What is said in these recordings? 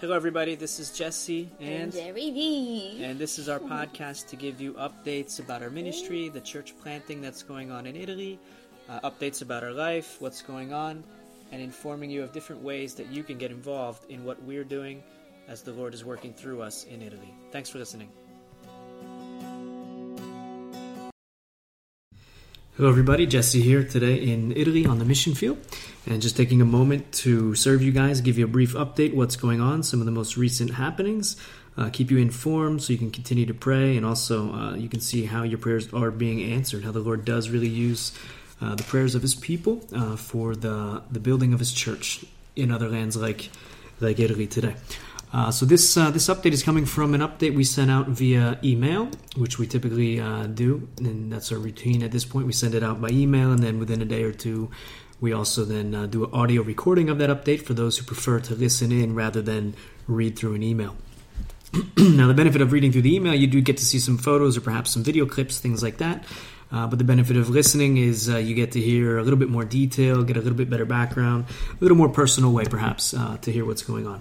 Hello, everybody. This is Jesse And and Jerry V. and this is our podcast to give you updates about our ministry, the church planting that's going on in Italy, uh, updates about our life, what's going on, and informing you of different ways that you can get involved in what we're doing as the Lord is working through us in Italy. Thanks for listening. Hello, everybody. Jesse here today in Italy on the mission field, and just taking a moment to serve you guys, give you a brief update what's going on, some of the most recent happenings, uh, keep you informed so you can continue to pray, and also uh, you can see how your prayers are being answered, how the Lord does really use uh, the prayers of His people uh, for the the building of His church in other lands like like Italy today. Uh, so this uh, this update is coming from an update we sent out via email, which we typically uh, do, and that's our routine at this point. We send it out by email, and then within a day or two, we also then uh, do an audio recording of that update for those who prefer to listen in rather than read through an email. now, the benefit of reading through the email, you do get to see some photos or perhaps some video clips, things like that. Uh, but the benefit of listening is uh, you get to hear a little bit more detail, get a little bit better background, a little more personal way, perhaps, uh, to hear what's going on.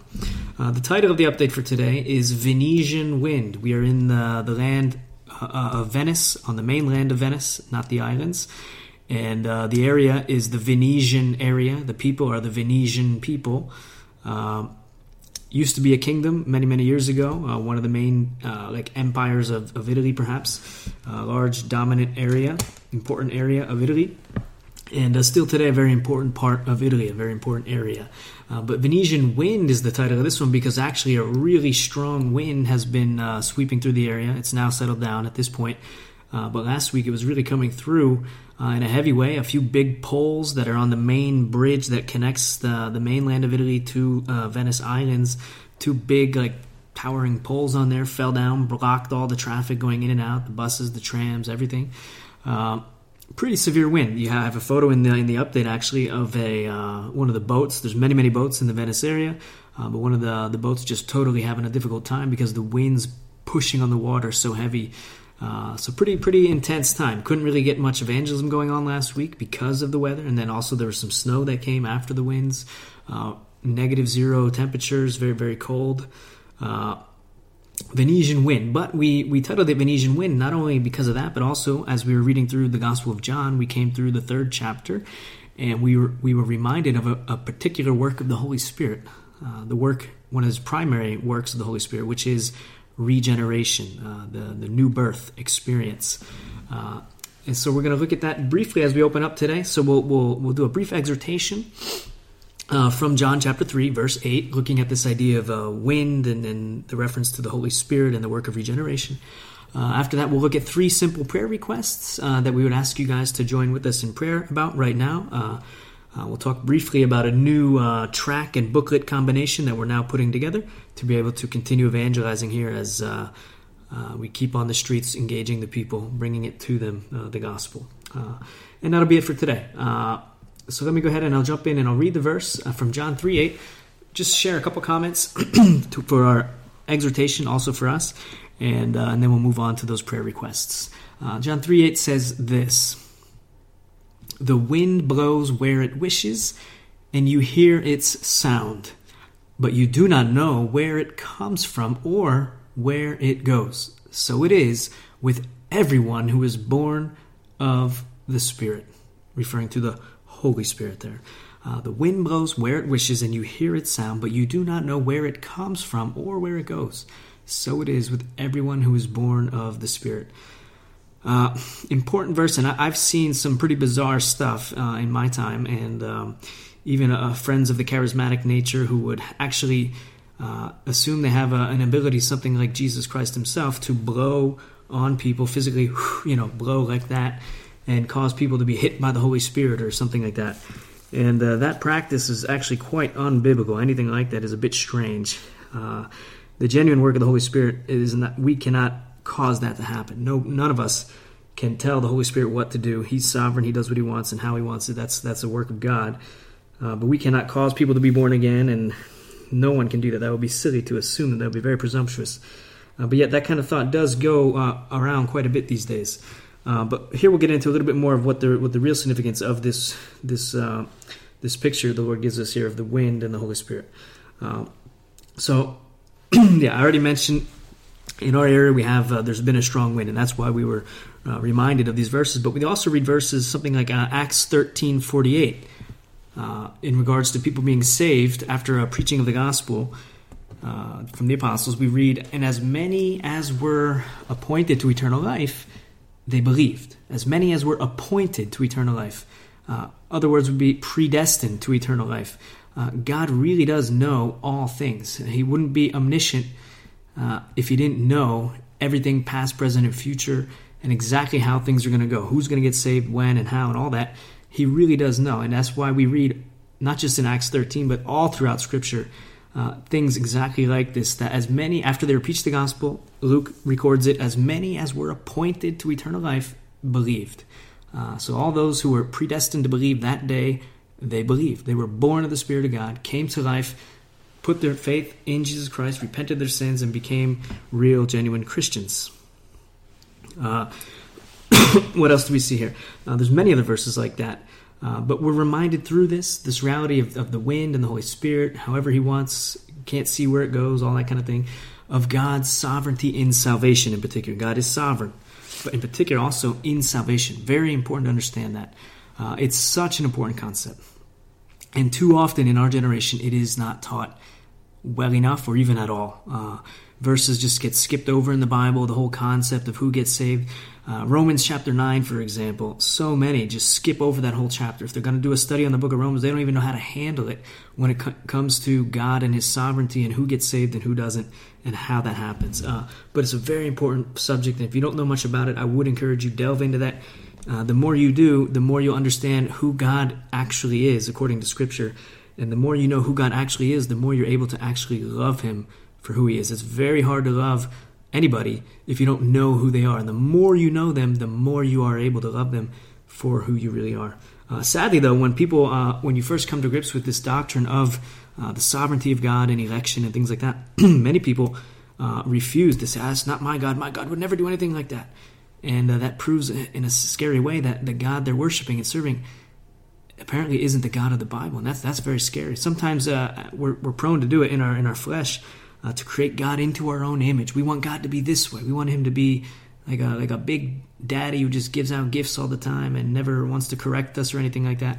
Uh, the title of the update for today is Venetian Wind. We are in the, the land uh, of Venice, on the mainland of Venice, not the islands. And uh, the area is the Venetian area. The people are the Venetian people. Um, used to be a kingdom many many years ago uh, one of the main uh, like empires of, of italy perhaps a large dominant area important area of italy and uh, still today a very important part of italy a very important area. Uh, but venetian wind is the title of this one because actually a really strong wind has been uh, sweeping through the area. It's now settled down at this point. But last week it was really coming through uh, in a heavy way. A few big poles that are on the main bridge that connects the, the mainland of Italy to uh, Venice Islands. Two big, like, towering poles on there fell down, blocked all the traffic going in and out the buses, the trams, everything. Uh, pretty severe wind. You have a photo in the in the update actually of a uh, one of the boats. There's many many boats in the Venice area, uh, but one of the the boats just totally having a difficult time because the wind's pushing on the water so heavy. Uh, so pretty pretty intense time. Couldn't really get much evangelism going on last week because of the weather, and then also there was some snow that came after the winds. Uh, negative zero temperatures, very very cold. Uh, Venetian wind, but we we titled it Venetian wind not only because of that, but also as we were reading through the Gospel of John, we came through the third chapter, and we were we were reminded of a, a particular work of the Holy Spirit, uh, the work one of his primary works of the Holy Spirit, which is regeneration, uh, the, the new birth experience. Uh, and so we're going to look at that briefly as we open up today. So we'll, we'll, we'll do a brief exhortation uh, from John chapter 3, verse 8, looking at this idea of uh, wind and, and the reference to the Holy Spirit and the work of regeneration. Uh, after that, we'll look at three simple prayer requests uh, that we would ask you guys to join with us in prayer about right now. Uh, we'll talk briefly about a new uh, track and booklet combination that we're now putting together to be able to continue evangelizing here as uh, uh we keep on the streets engaging the people, bringing it to them, uh, the gospel. Uh, and that'll be it for today. so let me go ahead and I'll jump in and I'll read the verse from John 3 8. Just share a couple comments to, for our exhortation, also for us, and, and then we'll move on to those prayer requests. John 3 8 says this. The wind blows where it wishes, and you hear its sound, but you do not know where it comes from or where it goes. So it is with everyone who is born of the Spirit, referring to the Holy Spirit there. Uh, the wind blows where it wishes, and you hear its sound, but you do not know where it comes from or where it goes. So it is with everyone who is born of the Spirit. Uh, important verse, and I, have seen some pretty bizarre stuff uh, in my time, and um, even uh, friends of the charismatic nature who would actually uh, assume they have a, an ability, something like Jesus Christ Himself, to blow on people physically, you know, blow like that, and cause people to be hit by the Holy Spirit or something like that. And uh, that practice is actually quite unbiblical. Anything like that is a bit strange. Uh, the genuine work of the Holy Spirit is that we cannot cause that to happen. No, none of us can tell the Holy Spirit what to do. He's sovereign. He does what he wants and how he wants it. That's that's a work of God. Uh, but we cannot cause people to be born again, and no one can do that. That would be silly to assume that. That would be very presumptuous. Uh, but yet, that kind of thought does go uh, around quite a bit these days. Uh, but here we'll get into a little bit more of what the what the real significance of this this uh, this picture the Lord gives us here of the wind and the Holy Spirit. Uh, So, yeah, I already mentioned in our area we have uh, there's been a strong wind, and that's why we were uh, reminded of these verses. But we also read verses something like uh, Acts thirteen forty eight uh, in regards to people being saved after a preaching of the gospel. Uh, from the apostles, we read, and as many as were appointed to eternal life, they believed. As many as were appointed to eternal life. Uh, other words would be predestined to eternal life. Uh, God really does know all things. He wouldn't be omniscient uh, if he didn't know everything past, present, and future and exactly how things are going to go, who's going to get saved, when, and how, and all that. He really does know. And that's why we read, not just in Acts 13, but all throughout Scripture, uh, things exactly like this that as many, after they preached the gospel, Luke records it, as many as were appointed to eternal life believed. Uh, so all those who were predestined to believe that day, they believed. They were born of the Spirit of God, came to life, put their faith in Jesus Christ, repented their sins, and became real, genuine Christians. Uh, what else do we see here? Uh, there's many other verses like that. Uh, but we're reminded through this, this reality of, of the wind and the Holy Spirit, however He wants, can't see where it goes, all that kind of thing, of God's sovereignty in salvation in particular. God is sovereign, but in particular also in salvation. Very important to understand that. Uh, it's such an important concept. And too often in our generation, it is not taught well enough or even at all. Uh, verses just get skipped over in the Bible, the whole concept of who gets saved. Uh, Romans chapter 9, for example, so many just skip over that whole chapter. If they're going to do a study on the book of Romans, they don't even know how to handle it when it co- comes to God and His sovereignty and who gets saved and who doesn't and how that happens. Uh, but it's a very important subject, and if you don't know much about it, I would encourage you delve into that. Uh, the more you do, the more you'll understand who God actually is according to Scripture. And the more you know who God actually is, the more you're able to actually love Him for who He is. It's very hard to love anybody if you don't know who they are. And the more you know them, the more you are able to love them for who you really are. Uh, sadly, though, when people, uh, when you first come to grips with this doctrine of uh, the sovereignty of God and election and things like that, many people uh, refuse to say, ah, "That's not my God. My God would never do anything like that." And uh, that proves, in a scary way, that the God they're worshiping and serving apparently isn't the God of the Bible, and that's that's very scary. Sometimes uh, we're, we're prone to do it in our in our flesh uh, to create God into our own image. We want God to be this way. We want Him to be like a like a big daddy who just gives out gifts all the time and never wants to correct us or anything like that.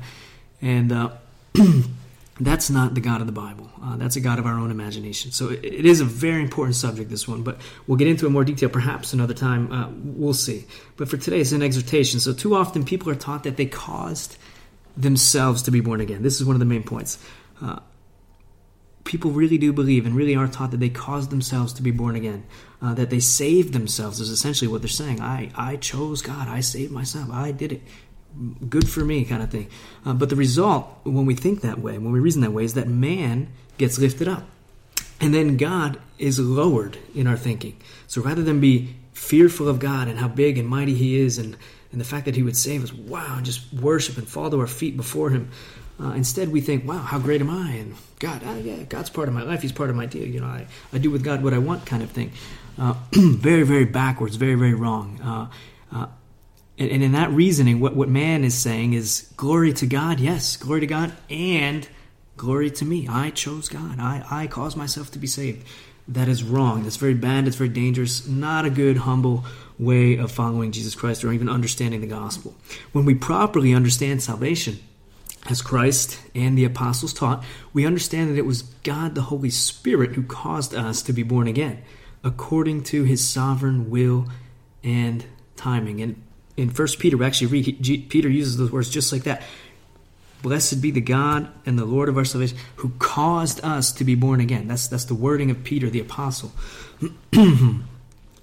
And uh, that's not the God of the Bible. Uh, that's a God of our own imagination. So it, it is a very important subject, this one. But we'll get into it more detail perhaps another time. Uh, we'll see. But for today, it's an exhortation. So too often people are taught that they caused themselves to be born again. This is one of the main points. Uh, people really do believe and really are taught that they caused themselves to be born again, uh, that they saved themselves is essentially what they're saying. I, I chose God, I saved myself, I did it. Good for me, kind of thing. Uh, but the result, when we think that way, when we reason that way, is that man gets lifted up. And then God is lowered in our thinking. So rather than be fearful of God and how big and mighty He is and and the fact that he would save us, wow, and just worship and fall to our feet before him. Uh, instead, we think, wow, how great am I? And God, uh, yeah, God's part of my life. He's part of my deal. You know, I, I do with God what I want kind of thing. Uh, very, very backwards, very, very wrong. Uh, uh, and, and in that reasoning, what, what man is saying is glory to God, yes, glory to God, and glory to me. I chose God. I, I caused myself to be saved. That is wrong. That's very bad. It's very dangerous. Not a good, humble way of following Jesus Christ or even understanding the gospel. When we properly understand salvation, as Christ and the apostles taught, we understand that it was God the Holy Spirit who caused us to be born again, according to his sovereign will and timing. And in First Peter, we actually read, Peter uses those words just like that. Blessed be the God and the Lord of our salvation, who caused us to be born again. That's that's the wording of Peter, the apostle.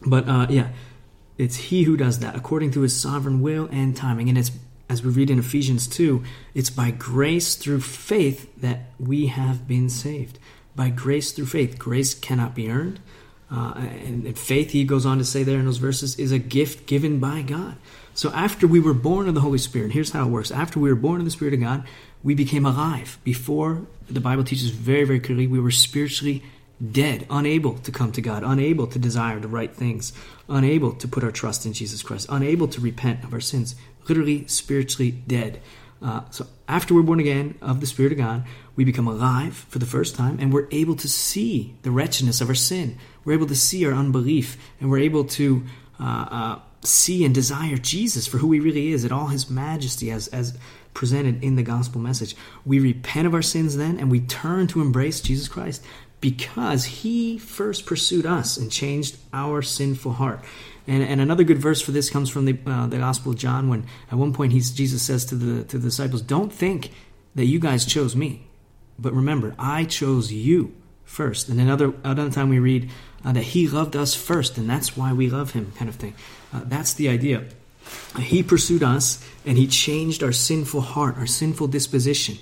but uh, yeah, it's He who does that according to His sovereign will and timing. And it's, as we read in Ephesians 2, it's by grace through faith that we have been saved. By grace through faith. Grace cannot be earned. Uh, and, and faith, he goes on to say there in those verses, is a gift given by God. So after we were born of the Holy Spirit, here's how it works. After we were born of the Spirit of God, we became alive. Before, the Bible teaches very, very clearly, we were spiritually dead, unable to come to God, unable to desire the right things, unable to put our trust in Jesus Christ, unable to repent of our sins, literally spiritually dead. Uh, so after we're born again of the Spirit of God, we become alive for the first time, and we're able to see the wretchedness of our sin. We're able to see our unbelief, and we're able to uh, uh, see and desire Jesus for who He really is, in all His majesty, as as presented in the gospel message. We repent of our sins then, and we turn to embrace Jesus Christ because He first pursued us and changed our sinful heart. And, and another good verse for this comes from the, uh, the Gospel of John, when at one point he's, Jesus says to the, to the disciples, Don't think that you guys chose me, but remember, I chose you first. And another, another time we read uh, that he loved us first, and that's why we love him, kind of thing. Uh, that's the idea. He pursued us, and he changed our sinful heart, our sinful disposition.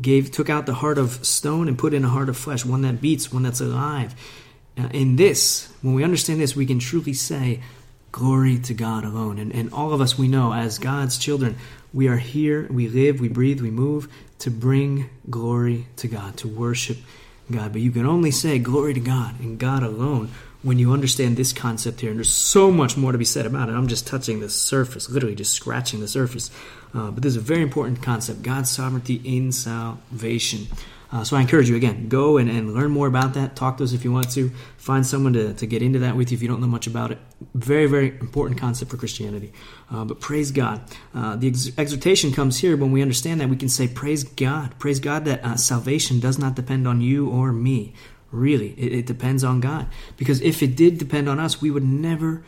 Gave, took out the heart of stone and put in a heart of flesh, one that beats, one that's alive. Uh, in this, when we understand this, we can truly say, Glory to God alone. And, and all of us, we know as God's children, we are here, we live, we breathe, we move to bring glory to God, to worship God. But you can only say glory to God and God alone when you understand this concept here. And there's so much more to be said about it. I'm just touching the surface, literally just scratching the surface. Uh, but this is a very important concept God's sovereignty in salvation. Uh, so I encourage you again, go and, and learn more about that. Talk to us if you want to. Find someone to, to get into that with you if you don't know much about it. Very, very important concept for Christianity. Uh, but praise God. Uh, the ex- exhortation comes here when we understand that we can say, Praise God. Praise God that uh, salvation does not depend on you or me. Really, it, it depends on God. Because if it did depend on us, we would never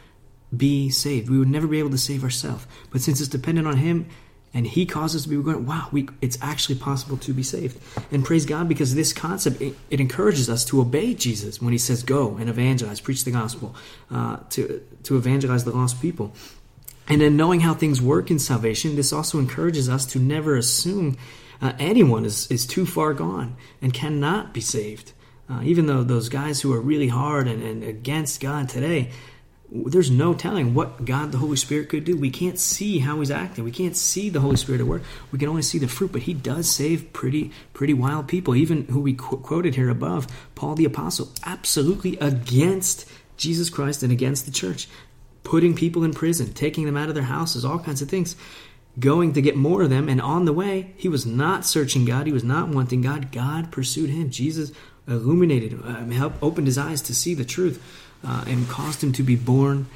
be saved. We would never be able to save ourselves. But since it's dependent on Him, and he causes to be going wow we, it's actually possible to be saved. And praise god because this concept it, it encourages us to obey jesus when he says go and evangelize preach the gospel uh, to, to evangelize the lost people. And then knowing how things work in salvation this also encourages us to never assume uh, anyone is, is too far gone and cannot be saved. Uh, even though those guys who are really hard and, and against god today there's no telling what God the Holy Spirit could do. We can't see how He's acting. We can't see the Holy Spirit at work. We can only see the fruit, but He does save pretty, pretty wild people. Even who we qu- quoted here above, Paul the Apostle, absolutely against Jesus Christ and against the church, putting people in prison, taking them out of their houses, all kinds of things, going to get more of them. And on the way, he was not searching God. He was not wanting God. God pursued him. Jesus illuminated uh, helped opened his eyes to see the truth uh, and caused him to be born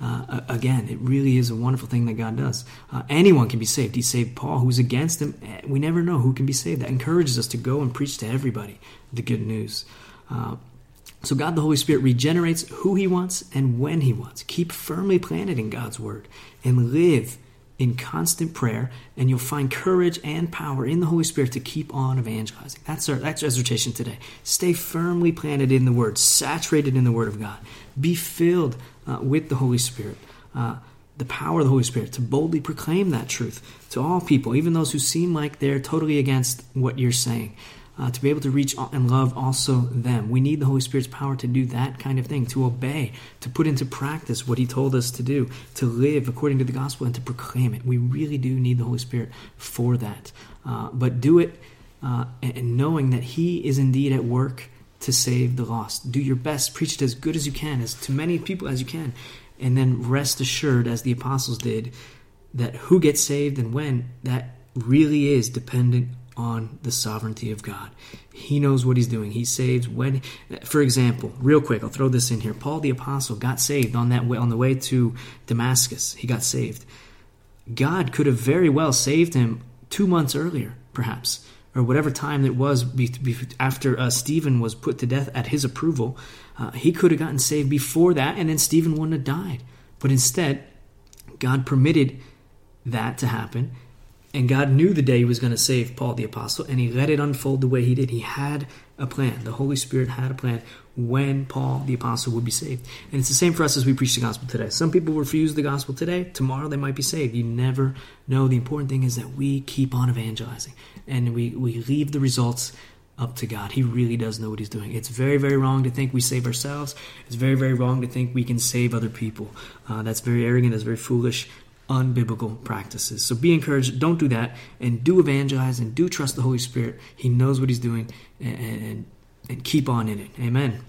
uh, again. It really is a wonderful thing that God does. Uh, anyone can be saved. He saved Paul, who's against him. Eh, we never know who can be saved. That encourages us to go and preach to everybody the good news. Uh, so, God the Holy Spirit regenerates who He wants and when He wants. Keep firmly planted in God's Word and live in constant prayer, and you'll find courage and power in the Holy Spirit to keep on evangelizing. That's our that's our exhortation today. Stay firmly planted in the Word, saturated in the Word of God. Be filled uh, with the Holy Spirit, uh, the power of the Holy Spirit, to boldly proclaim that truth to all people, even those who seem like they're totally against what you're saying uh, to be able to reach and love also them. We need the Holy Spirit's power to do that kind of thing, to obey, to put into practice what He told us to do, to live according to the gospel and to proclaim it. We really do need the Holy Spirit for that. Uh, but do it uh, and knowing that He is indeed at work to save the lost. Do your best, preach it as good as you can, as to many people as you can, and then rest assured, as the apostles did, that who gets saved and when, that really is dependent on the sovereignty of God. He knows what he's doing. He saves when for example, real quick, I'll throw this in here. Paul the apostle got saved on that way on the way to Damascus. He got saved. God could have very well saved him 2 months earlier, perhaps, or whatever time it was after uh, Stephen was put to death at his approval. Uh, he could have gotten saved before that and then Stephen wouldn't have died. But instead, God permitted that to happen and God knew the day he was going to save Paul the Apostle, and he let it unfold the way he did. He had a plan. The Holy Spirit had a plan when Paul the Apostle would be saved. And it's the same for us as we preach the gospel today. Some people refuse the gospel today. Tomorrow they might be saved. You never know. The important thing is that we keep on evangelizing and we, we leave the results up to God. He really does know what He's doing. It's very, very wrong to think we save ourselves. It's very, very wrong to think we can save other people. Uh, that's very arrogant. That's very foolish unbiblical practices. So be encouraged. Don't do that, and do evangelize and do trust the Holy Spirit. He knows what He's doing, and and, and keep on in it. Amen.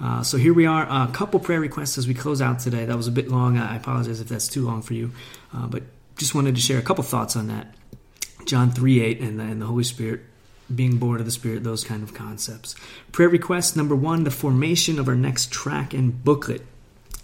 Uh, so here we are, a couple prayer requests as we close out today. That was a bit long. I apologize if that's too long for you, uh, but just wanted to share a couple thoughts on that. John 3 8 and the, and the Holy Spirit being born of the Spirit, those kind of concepts. Prayer request number one the formation of our next track and booklet.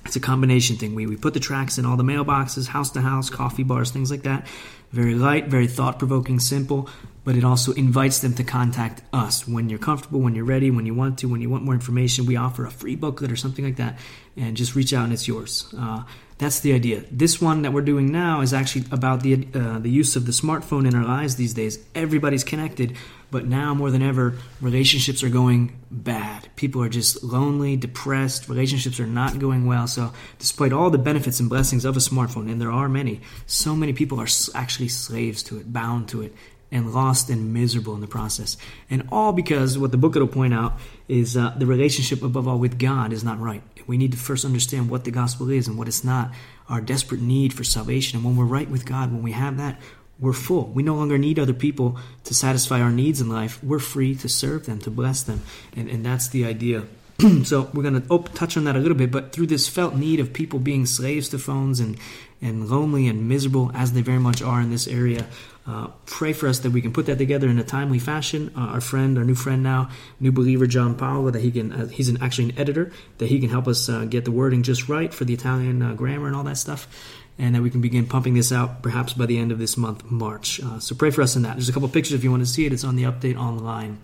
It's a combination thing. We, we put the tracks in all the mailboxes, house to house, coffee bars, things like that. Very light, very thought provoking, simple, but it also invites them to contact us when you're comfortable, when you're ready, when you want to, when you want more information. We offer a free booklet or something like that, and just reach out and it's yours. Uh, that's the idea. This one that we're doing now is actually about the uh, the use of the smartphone in our lives these days. Everybody's connected, but now more than ever, relationships are going bad. People are just lonely, depressed. Relationships are not going well. So, despite all the benefits and blessings of a smartphone, and there are many, so many people are actually slaves to it, bound to it, and lost and miserable in the process. And all because what the book will point out is uh, the relationship above all with God is not right. We need to first understand what the gospel is and what it's not, our desperate need for salvation. And when we're right with God, when we have that, we're full. We no longer need other people to satisfy our needs in life. We're free to serve them, to bless them. And, and that's the idea. so we're going to op- oh, touch on that a little bit. But through this felt need of people being slaves to phones and, and lonely and miserable, as they very much are in this area, uh, pray for us that we can put that together in a timely fashion. Uh, our friend, our new friend now, new believer John Paolo, that he can, uh, he's an, actually an editor, that he can help us uh, get the wording just right for the Italian uh, grammar and all that stuff, and that we can begin pumping this out perhaps by the end of this month, March. Uh, so pray for us in that. There's a couple pictures if you want to see it. It's on the update online.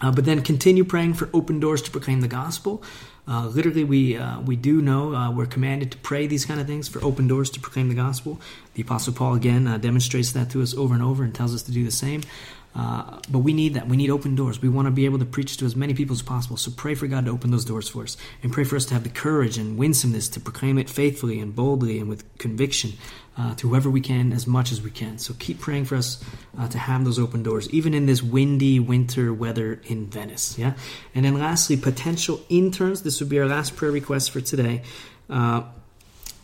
But then continue praying for open doors to proclaim the gospel. Uh, literally, we uh, we do know uh, we're commanded to pray these kind of things for open doors to proclaim the gospel. The Apostle Paul again uh, demonstrates that to us over and over and tells us to do the same. Uh, but we need that. We need open doors. We want to be able to preach to as many people as possible. So pray for God to open those doors for us, and pray for us to have the courage and winsomeness to proclaim it faithfully and boldly and with conviction uh, to whoever we can as much as we can. So keep praying for us uh, to have those open doors, even in this windy winter weather in Venice. Yeah. And then lastly, potential interns. This would be our last prayer request for today.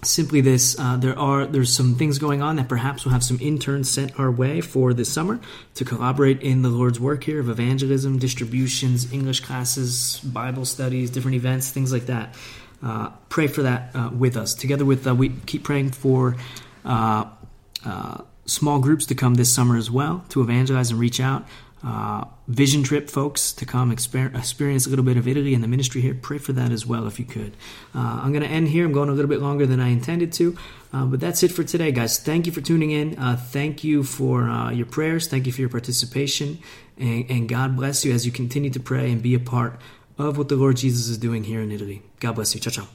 Simply this uh, there are there's some things going on that perhaps we'll have some interns sent our way for this summer to collaborate in the lord's work here of evangelism distributions english classes bible studies different events things like that. Uh, pray for that uh, with us. Together with uh, we keep praying for uh, uh, small groups to come this summer as well to evangelize and reach out uh, vision trip folks to come exper- experience a little bit of Italy and the ministry here. Pray for that as well if you could. Uh, I'm going to end here. I'm going a little bit longer than I intended to, uh, but that's it for today, guys. Thank you for tuning in. Uh, thank you for uh, your prayers. Thank you for your participation, and, and God bless you as you continue to pray and be a part of what the Lord Jesus is doing here in Italy. God bless you. Ciao, ciao.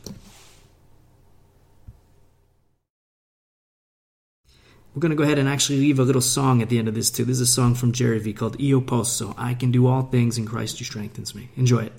We're going to go ahead and actually leave a little song at the end of this too. This is a song from Jerry V called Io Posso. I can do all things in Christ who strengthens me. Enjoy it.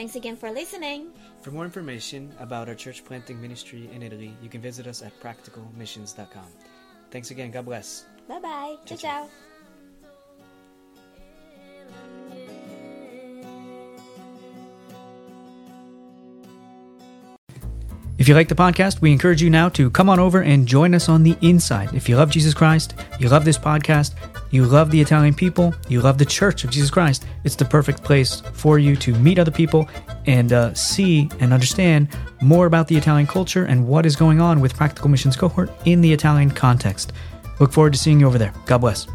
Thanks again for listening. For more information about our church planting ministry in Italy, you can visit us at practicalmissions.com. Thanks again. God bless. Bye bye. Ciao ciao. If you like the podcast, we encourage you now to come on over and join us on the inside. If you love Jesus Christ, you love this podcast, you love the Italian people, you love the Church of Jesus Christ, it's the perfect place for you to meet other people and uh, see and understand more about the Italian culture and what is going on with Practical Missions Cohort in the Italian context. Look forward to seeing you over there. God bless.